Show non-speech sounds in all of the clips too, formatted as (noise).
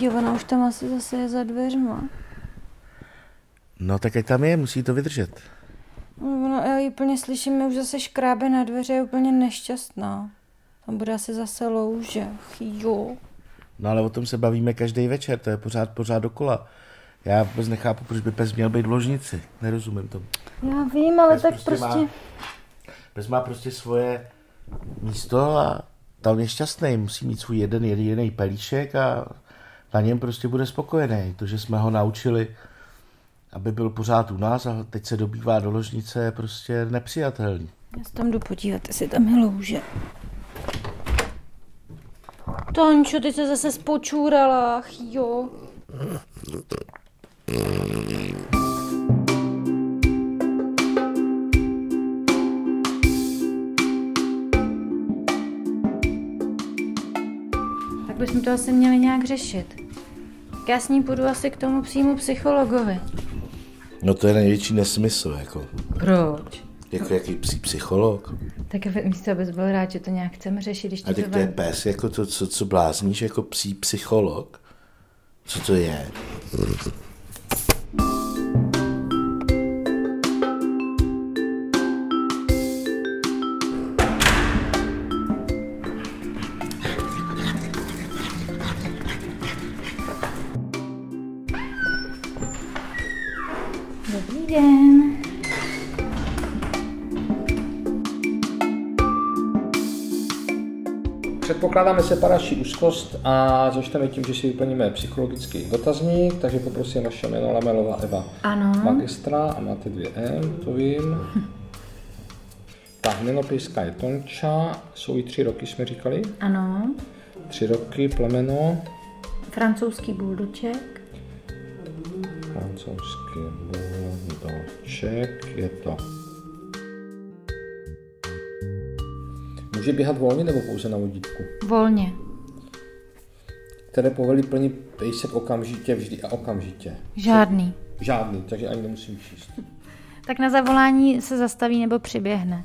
Jo, ona už tam asi zase je za dveřma. No tak ať tam je, musí to vydržet. No, já ji plně slyším, už zase škrábe na dveře, je úplně nešťastná. Tam bude asi zase louže. Jo. No ale o tom se bavíme každý večer, to je pořád, pořád dokola. Já vůbec nechápu, proč by pes měl být v ložnici. Nerozumím tomu. Já vím, ale Pes tak prostě prostě... má- Pes má prostě svoje místo a tam je šťastný. Musí mít svůj jeden jediný pelíšek a na něm prostě bude spokojený. To, že jsme ho naučili, aby byl pořád u nás a teď se dobývá do ložnice, je prostě nepřijatelný. Já se tam jdu podívat, jestli tam je louže. Tončo, ty se zase spočůrala, ach jo. Tak bychom to asi měli nějak řešit. Já s ní půjdu asi k tomu přímu psychologovi. No to je největší nesmysl, jako. Proč? Jako jaký psí psycholog. Tak místo, abys byl rád, že to nějak chceme řešit, když A teď to to je pes, jako to, co, co blázníš, jako psí psycholog. Co to je? Předpokládáme separační úzkost a začneme tím, že si vyplníme psychologický dotazník, takže poprosím vaše jméno Lamelová Eva. Ano. Magistra a máte dvě M, to vím. Tak, jmenopiska je Tonča, jsou jí tři roky, jsme říkali. Ano. Tři roky, plemeno, Francouzský buldoček. francouzský buldoček, je to. Může běhat volně nebo pouze na vodítku? Volně. Které povely plní pejsek okamžitě, vždy a okamžitě. Žádný. Žádný, takže ani nemusím číst. Tak na zavolání se zastaví nebo přiběhne.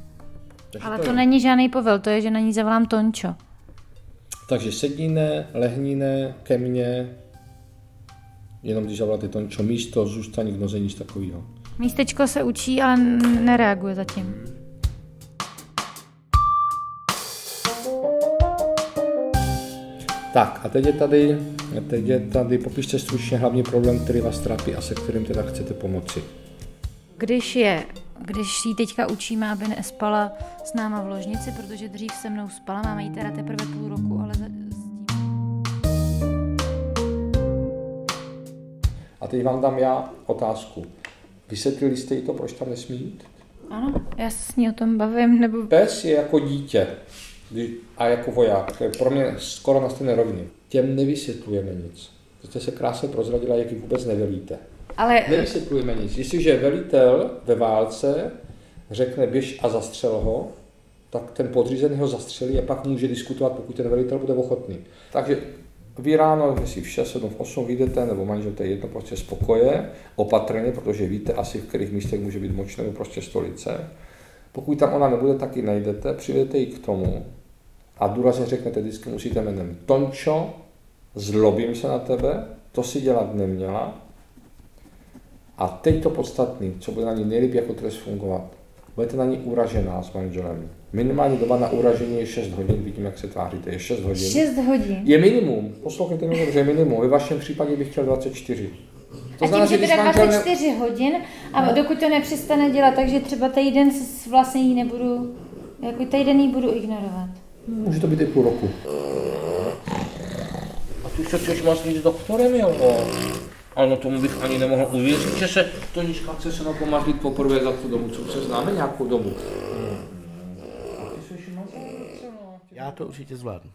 Takže Ale to to je. není žádný povel, to je, že na ní zavolám Tončo. Takže sedíne, lehníne ke mně, jenom když zavoláte Tončo místo, zůstaň v noze, nic takového. Místečko se učí, ale nereaguje zatím. Tak a teď je tady, teď je tady, popište stručně hlavní problém, který vás trápí a se kterým teda chcete pomoci. Když je, když jí teďka učíme, aby nespala s náma v ložnici, protože dřív se mnou spala, máme jí teda teprve půl roku, ale za, s tím... A teď vám dám já otázku. Vysvětlili jste jí to, proč tam nesmí jít? Ano, já se s ní o tom bavím, nebo... Pes je jako dítě a jako voják. To je pro mě skoro na stejné rovině. Těm nevysvětlujeme nic. To jste se krásně prozradila, jak vůbec nevelíte. Ale Nevysvětlujeme nic. Jestliže velitel ve válce řekne běž a zastřel ho, tak ten podřízený ho zastřelí a pak může diskutovat, pokud ten velitel bude ochotný. Takže vy ráno, jestli v 6, 7, v 8 vyjdete, nebo manžel, to je jedno, prostě z pokoje, opatrně, protože víte asi, v kterých místech může být moč nebo prostě stolice. Pokud tam ona nebude, tak ji najdete, přivedete ji k tomu a důrazně řeknete, vždycky musíte jménem Tončo, zlobím se na tebe, to si dělat neměla, a teď to podstatné, co bude na ní nejlíp jako trest fungovat. Budete na ní uražená s manželem. Minimální doba na uražení je 6 hodin, vidím, jak se tváříte, je 6 hodin. 6 hodin. Je minimum, poslouchejte mě dobře, je minimum. Ve vašem případě bych chtěl 24. To a tím, že teda 24 hodin a dokud to nepřestane dělat, takže třeba týden vlastně jí nebudu, jako týden jí budu ignorovat. Může to být i půl roku. A ty se chceš mazlit s doktorem, jo? Ale no tomu bych ani nemohl uvěřit, že se to Niška chce se mnou pomazlit poprvé za tu dobu. Co už se známe nějakou dobu? Já to určitě zvládnu.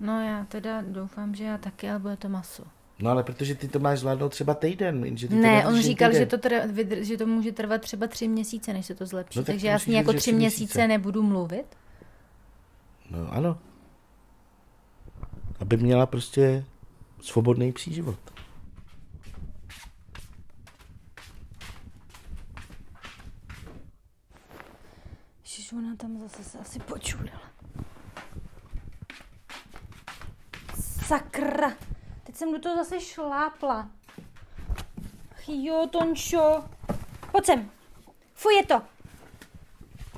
No já teda doufám, že já taky, ale bude to maso. No ale protože ty to máš zvládnout třeba týden, jenže ty Ne, on říkal, týden. že to, vydr- že to může trvat třeba tři měsíce, než se to zlepší. No tak Takže já s ní jako tři měsíce měsíce. nebudu mluvit. No ano. Aby měla prostě svobodný psí život. Ježiš, ona tam zase se asi počulila. Sakra! Teď jsem do toho zase šlápla. Jo, Tončo. Pojď sem. Fuj je to.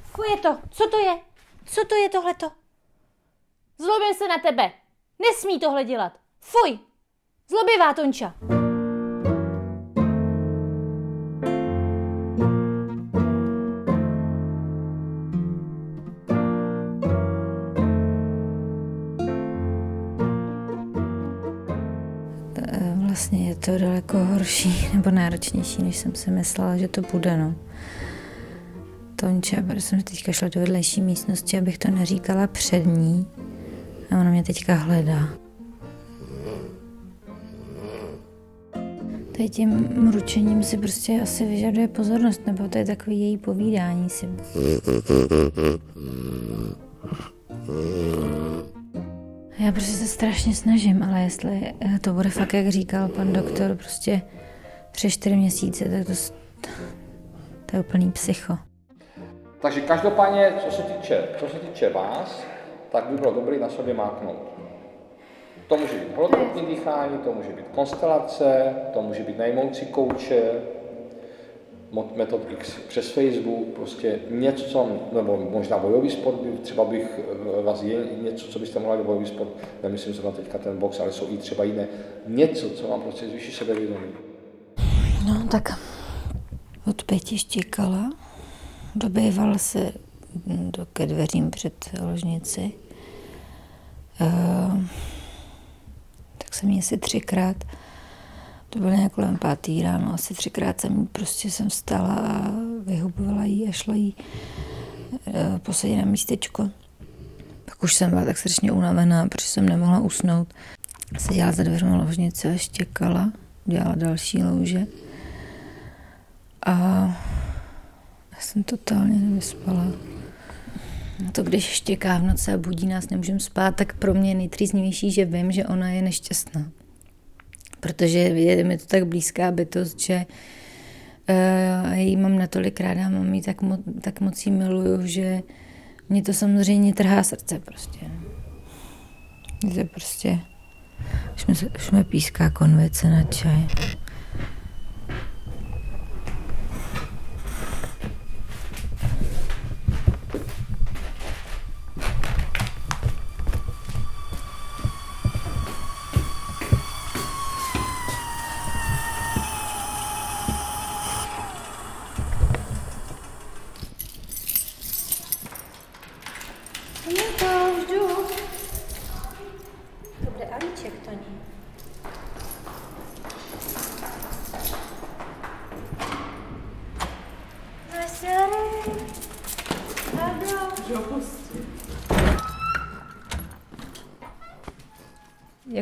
Fuj je to. Co to je? Co to je tohleto? Zlobím se na tebe. Nesmí tohle dělat. Fuj. Zlobivá Tonča. Vlastně je to daleko horší (laughs) nebo náročnější, než jsem si myslela, že to bude. No. Tonča, protože jsem teďka šla do vedlejší místnosti, abych to neříkala před ní. A ona mě teďka hledá. Tady tím mručením si prostě asi vyžaduje pozornost, nebo to je takový její povídání si. Já prostě se strašně snažím, ale jestli eh, to bude fakt, jak říkal pan doktor, prostě tři, čtyři měsíce, tak to, to je úplný psycho. Takže každopádně, co se týče, co se týče vás, tak by bylo dobré na sobě máknout. To může být holotropní dýchání, to může být konstelace, to může být najmout si kouče, metod X přes Facebook, prostě něco, co, nebo možná bojový sport, třeba bych eh, vás je něco, co byste mohli bojový sport, nemyslím se na teďka ten box, ale jsou i třeba jiné, něco, co vám prostě zvýší sebevědomí. No tak od pěti štěkala, dobýval se do ke dveřím před ložnici, uh, tak jsem asi třikrát to bylo nějak kolem pátý ráno, asi třikrát jsem prostě jsem stala a vyhubovala jí a šla jí e, posadit na místečko. Pak už jsem byla tak strašně unavená, protože jsem nemohla usnout. Seděla za dveřma ložnice a štěkala, dělala další louže. A já jsem totálně nevyspala. To když štěká v noci a budí nás, nemůžeme spát, tak pro mě je nejtrýznivější, že vím, že ona je nešťastná protože je mi to tak blízká bytost, že uh, jí mám natolik ráda, mám jí tak, mo, tak moc jí miluju, že mě to samozřejmě trhá srdce prostě. Je to prostě, už mi, píská konvice na čaj.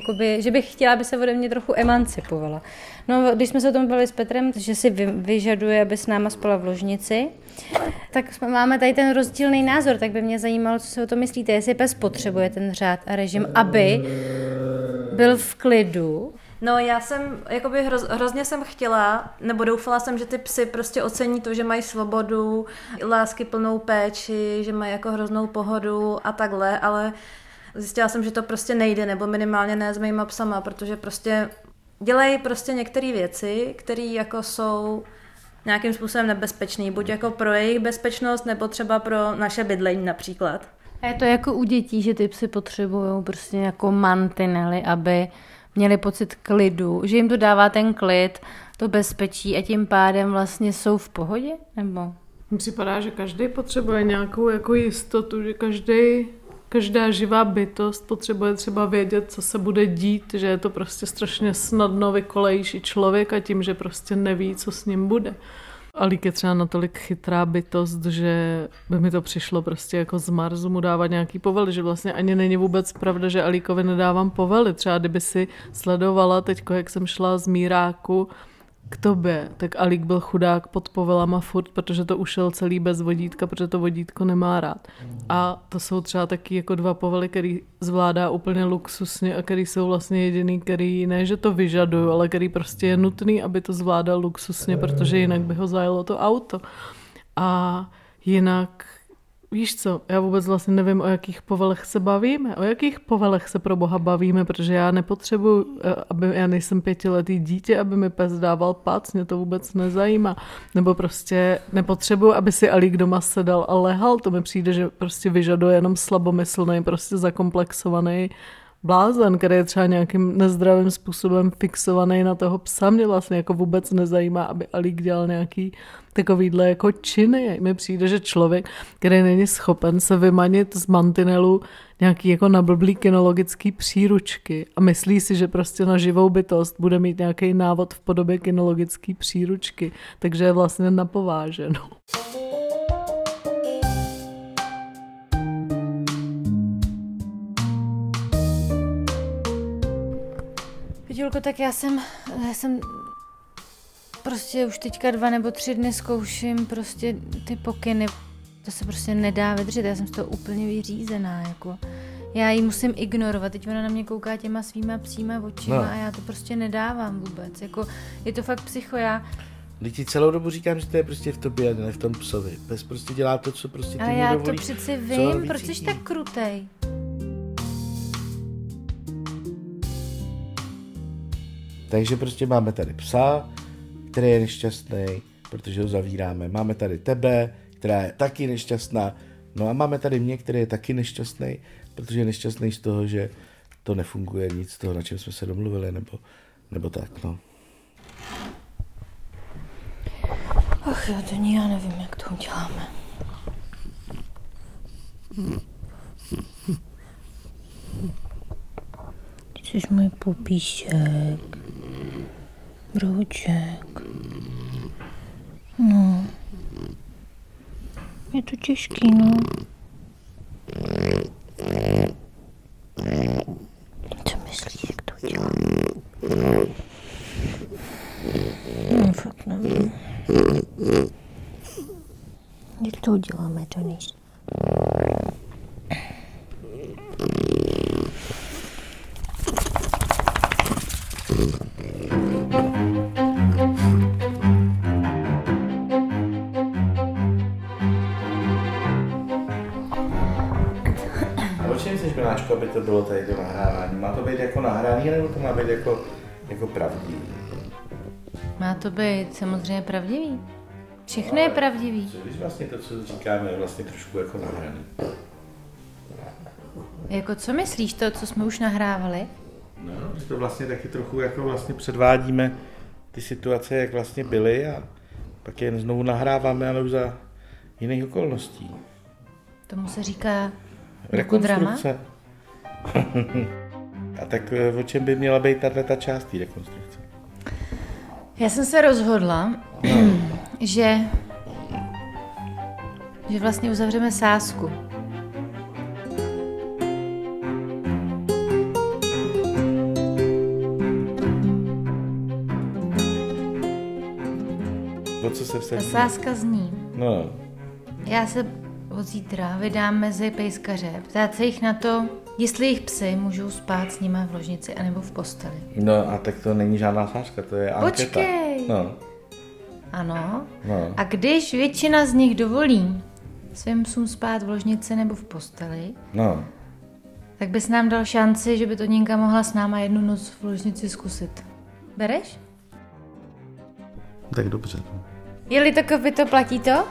Jakoby, že bych chtěla, aby se ode mě trochu emancipovala. No, když jsme se o tom bavili s Petrem, že si vyžaduje, aby s náma spala v ložnici, tak máme tady ten rozdílný názor, tak by mě zajímalo, co si o to myslíte, jestli pes potřebuje ten řád a režim, aby byl v klidu, No já jsem, jakoby hroz, hrozně jsem chtěla, nebo doufala jsem, že ty psy prostě ocení to, že mají svobodu, lásky plnou péči, že mají jako hroznou pohodu a takhle, ale zjistila jsem, že to prostě nejde, nebo minimálně ne s mýma psama, protože prostě dělají prostě některé věci, které jako jsou nějakým způsobem nebezpečný, buď jako pro jejich bezpečnost, nebo třeba pro naše bydlení například. A je to jako u dětí, že ty psy potřebují prostě jako mantinely, aby měli pocit klidu, že jim to dává ten klid, to bezpečí a tím pádem vlastně jsou v pohodě, nebo? Mně připadá, že každý potřebuje nějakou jako jistotu, že každý každá živá bytost potřebuje třeba vědět, co se bude dít, že je to prostě strašně snadno vykolejší člověk a tím, že prostě neví, co s ním bude. Alík je třeba natolik chytrá bytost, že by mi to přišlo prostě jako z Marsu mu dávat nějaký povely, že vlastně ani není vůbec pravda, že Alíkovi nedávám povely. Třeba kdyby si sledovala teď, jak jsem šla z Míráku k tobě, tak Alík byl chudák pod povelama furt, protože to ušel celý bez vodítka, protože to vodítko nemá rád. A to jsou třeba taky jako dva povely, který zvládá úplně luxusně a který jsou vlastně jediný, který ne, že to vyžadují, ale který prostě je nutný, aby to zvládal luxusně, protože jinak by ho zajelo to auto. A jinak Víš co, já vůbec vlastně nevím, o jakých povelech se bavíme. O jakých povelech se pro boha bavíme, protože já nepotřebuji, eh, aby já nejsem pětiletý dítě, aby mi pes dával pac, mě to vůbec nezajímá. Nebo prostě nepotřebuji, aby si Alík doma sedal a lehal, to mi přijde, že prostě vyžaduje jenom slabomyslný, prostě zakomplexovaný blázen, který je třeba nějakým nezdravým způsobem fixovaný na toho psa. Mě vlastně jako vůbec nezajímá, aby Alík dělal nějaký takovýhle jako činy. Mi přijde, že člověk, který není schopen se vymanit z mantinelu nějaký jako nablblý kinologický příručky a myslí si, že prostě na živou bytost bude mít nějaký návod v podobě kinologické příručky, takže je vlastně napováženo. Julko, tak já jsem, já jsem prostě už teďka dva nebo tři dny zkouším prostě ty pokyny. To se prostě nedá vydržet, já jsem z toho úplně vyřízená, jako. Já ji musím ignorovat, teď ona na mě kouká těma svýma psíma očima no. a já to prostě nedávám vůbec, jako je to fakt psycho, já... Lidi celou dobu říkám, že to je prostě v tobě, ne v tom psovi. Pes prostě dělá to, co prostě ty mu já dovolí, to přeci vím, proč jsi tak krutej? Takže prostě máme tady psa, který je nešťastný, protože ho zavíráme. Máme tady tebe, která je taky nešťastná. No a máme tady mě, který je taky nešťastný, protože je nešťastný z toho, že to nefunguje nic z toho, na čem jsme se domluvili, nebo, nebo tak, no. Ach jo, ní já nevím, jak to uděláme. Ty jsi můj pupíšek. Brouček. No. Je to těžký, no. Co myslíš, jak to udělám? No, fakt nevím. Jak to uděláme, Denis? A Miláčko, aby to bylo tady to nahrávání? Má to být jako nahraný, nebo to má být jako, jako pravdivý? Má to být samozřejmě pravdivý. Všechno je pravdivý. Co když vlastně to, co říkáme, je vlastně trošku jako nahraný? Jako co myslíš, to, co jsme už nahrávali? No, že to vlastně taky trochu jako vlastně předvádíme ty situace, jak vlastně byly a pak je znovu nahráváme, ale už za jiných okolností. Tomu se říká drama? (laughs) A tak eh, o čem by měla být tato ta část té rekonstrukce? Já jsem se rozhodla, (clears throat) že, že vlastně uzavřeme sásku. O co se Ta vsadí? sáska zní. No, Já se od zítra vydám mezi pejskaře, ptát se jich na to, jestli jejich psy můžou spát s nima v ložnici anebo v posteli. no a tak to není žádná sářka, to je anketa. Počkej. No, Ano. no. A když většina z nich dovolí svým psům spát v ložnici nebo v posteli, No, tak bys nám dal šanci, že by to Ninka mohla s náma jednu noc v ložnici zkusit. Bereš? tak dobře. Je-li to kopito, platí to?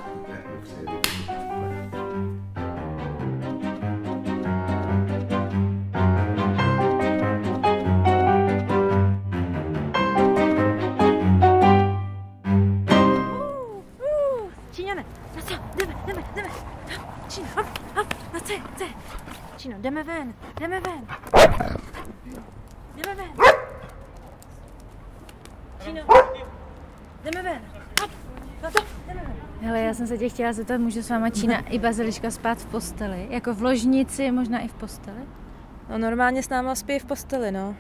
Číno, jdeme ven, jdeme ven. Jdeme ven. Číno, jdeme ven. Hele, já jsem se tě chtěla zeptat, může s váma Čína i Baziliška spát v posteli? Jako v ložnici, možná i v posteli? No normálně s náma spí v posteli, no.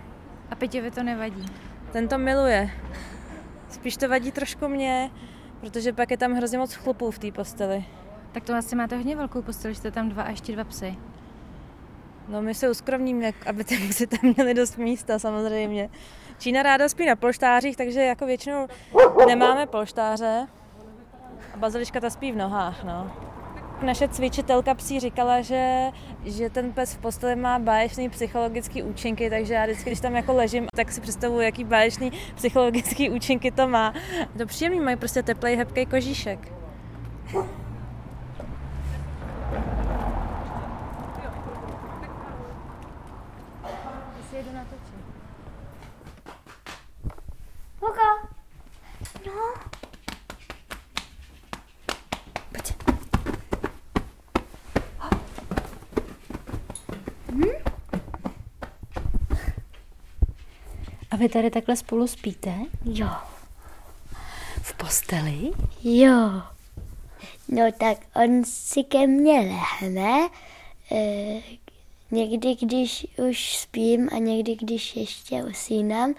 A Peťovi to nevadí. Ten to miluje. Spíš to vadí trošku mě, protože pak je tam hrozně moc chlupů v té posteli. Tak to asi máte hodně velkou postel, že jste tam dva a ještě dva psy. No my se uskromníme, aby ty (laughs) muži tam měli dost místa samozřejmě. Čína ráda spí na polštářích, takže jako většinou nemáme polštáře. A baziliška ta spí v nohách, no. Naše cvičitelka psí říkala, že, že ten pes v posteli má báječný psychologický účinky, takže já vždycky, když tam jako ležím, tak si představuji, jaký báječný psychologický účinky to má. To příjemný, mají prostě teplej, hebký kožíšek. Luka. No. Pojď. A vy tady takhle spolu spíte? Jo. V posteli? Jo. No tak on si ke mně lehne, e, někdy, když už spím a někdy, když ještě usínám.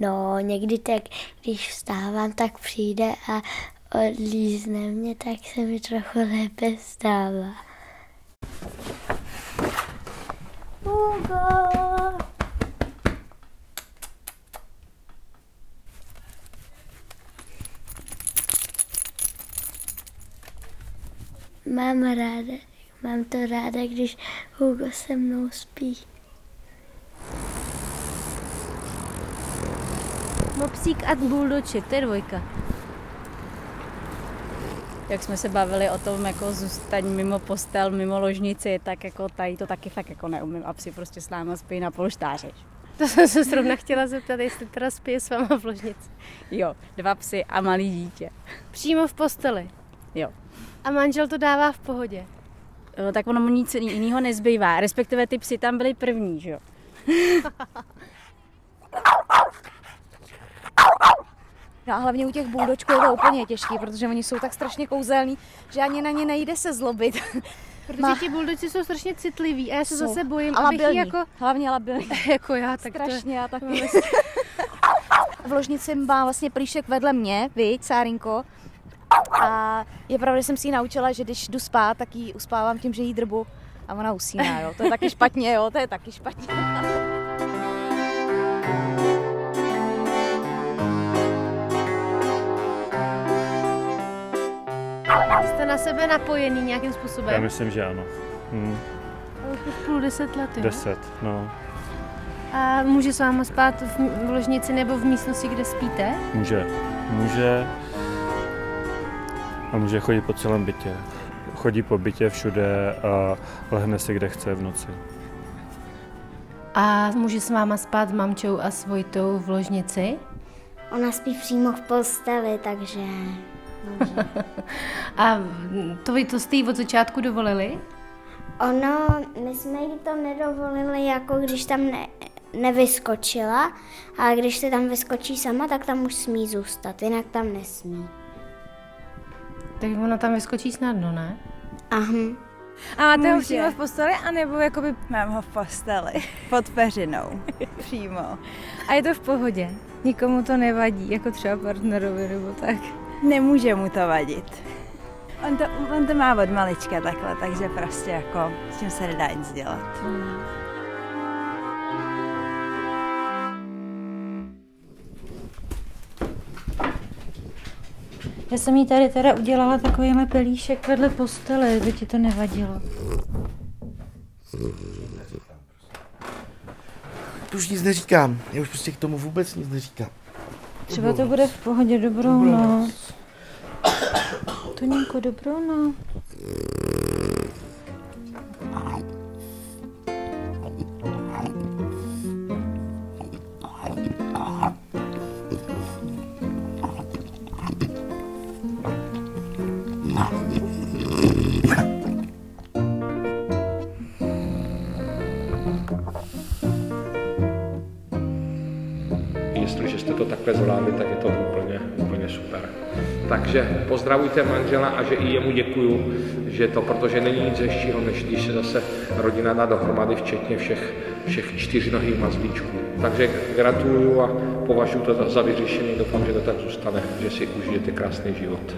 No, někdy tak, když vstávám, tak přijde a odlízne mě, tak se mi trochu lépe stává. Hugo! Mám ráda, mám to ráda, když Hugo se mnou spí. Mopsík a buldoček, to je dvojka. jak jsme se bavili o tom jako zůstaň mimo postel, mimo ložnici, tak jako tady to taky fakt jako neumím a psi prostě s náma spí na polštáři. (laughs) To jsem se zrovna chtěla zeptat, jestli teda spí s váma v ložnici. Jo, dva psy a malý dítě. Přímo v posteli. Jo. A manžel to dává v pohodě. No, tak ono mu nic jiného nezbývá, respektive ty psy tam byly první, že jo. (laughs) No a hlavně u těch buldočků je to úplně těžký, protože oni jsou tak strašně kouzelní, že ani na ně nejde se zlobit. (laughs) Protože Má- ti buldoci jsou strašně citliví a já se Jsou. zase bojím, A abych jako, Hlavně labilní. (laughs) jako já, tak Strašně, já taky. (laughs) v ložnici má vlastně plíšek vedle mě, vy, Sárinko. A je pravda, že jsem si ji naučila, že když jdu spát, tak ji uspávám tím, že jí drbu a ona usíná, jo. To je taky špatně, jo, to je taky špatně. Jste na sebe napojený nějakým způsobem. Já myslím, že ano. Hm, A už půl deset let, jo? deset, no. A může s váma spát v v ložnici nebo v místnosti, kde spíte? Může. Může. A může chodit po celém bytě. Chodí po bytě všude a lehne si, kde chce v noci. A může s váma spát s mamčou a s Vojtou v ložnici? Ona spí přímo v posteli, takže. A to vy to jste jí od začátku dovolili? Ono, my jsme jí to nedovolili, jako když tam ne, nevyskočila, a když se tam vyskočí sama, tak tam už smí zůstat, jinak tam nesmí. Tak ona tam vyskočí snadno, ne? Aha. A máte ho Může. přímo v posteli, anebo jakoby... Mám ho v posteli, pod peřinou, (laughs) přímo. A je to v pohodě. Nikomu to nevadí, jako třeba partnerovi nebo tak. Nemůže mu to vadit. On to, on to má od malička takhle, takže prostě jako s tím se nedá nic dělat. Já jsem jí tady teda udělala takovýhle pelíšek vedle postele, by ti to nevadilo. To už nic neříkám. Já už prostě k tomu vůbec nic neříkám. Třeba to bude v pohodě, dobrou Dobrou noc. Toninko, dobrou noc. Jestliže jste to takhle zvládli, tak je to úplně. Takže pozdravujte manžela a že i jemu děkuju, že to, protože není nic hezčího, než když se zase rodina dá dohromady, včetně všech, všech čtyřnohých mazlíčků. Takže gratuluju a považuji to za, vyřešený. Doufám, že to tak zůstane, že si užijete krásný život.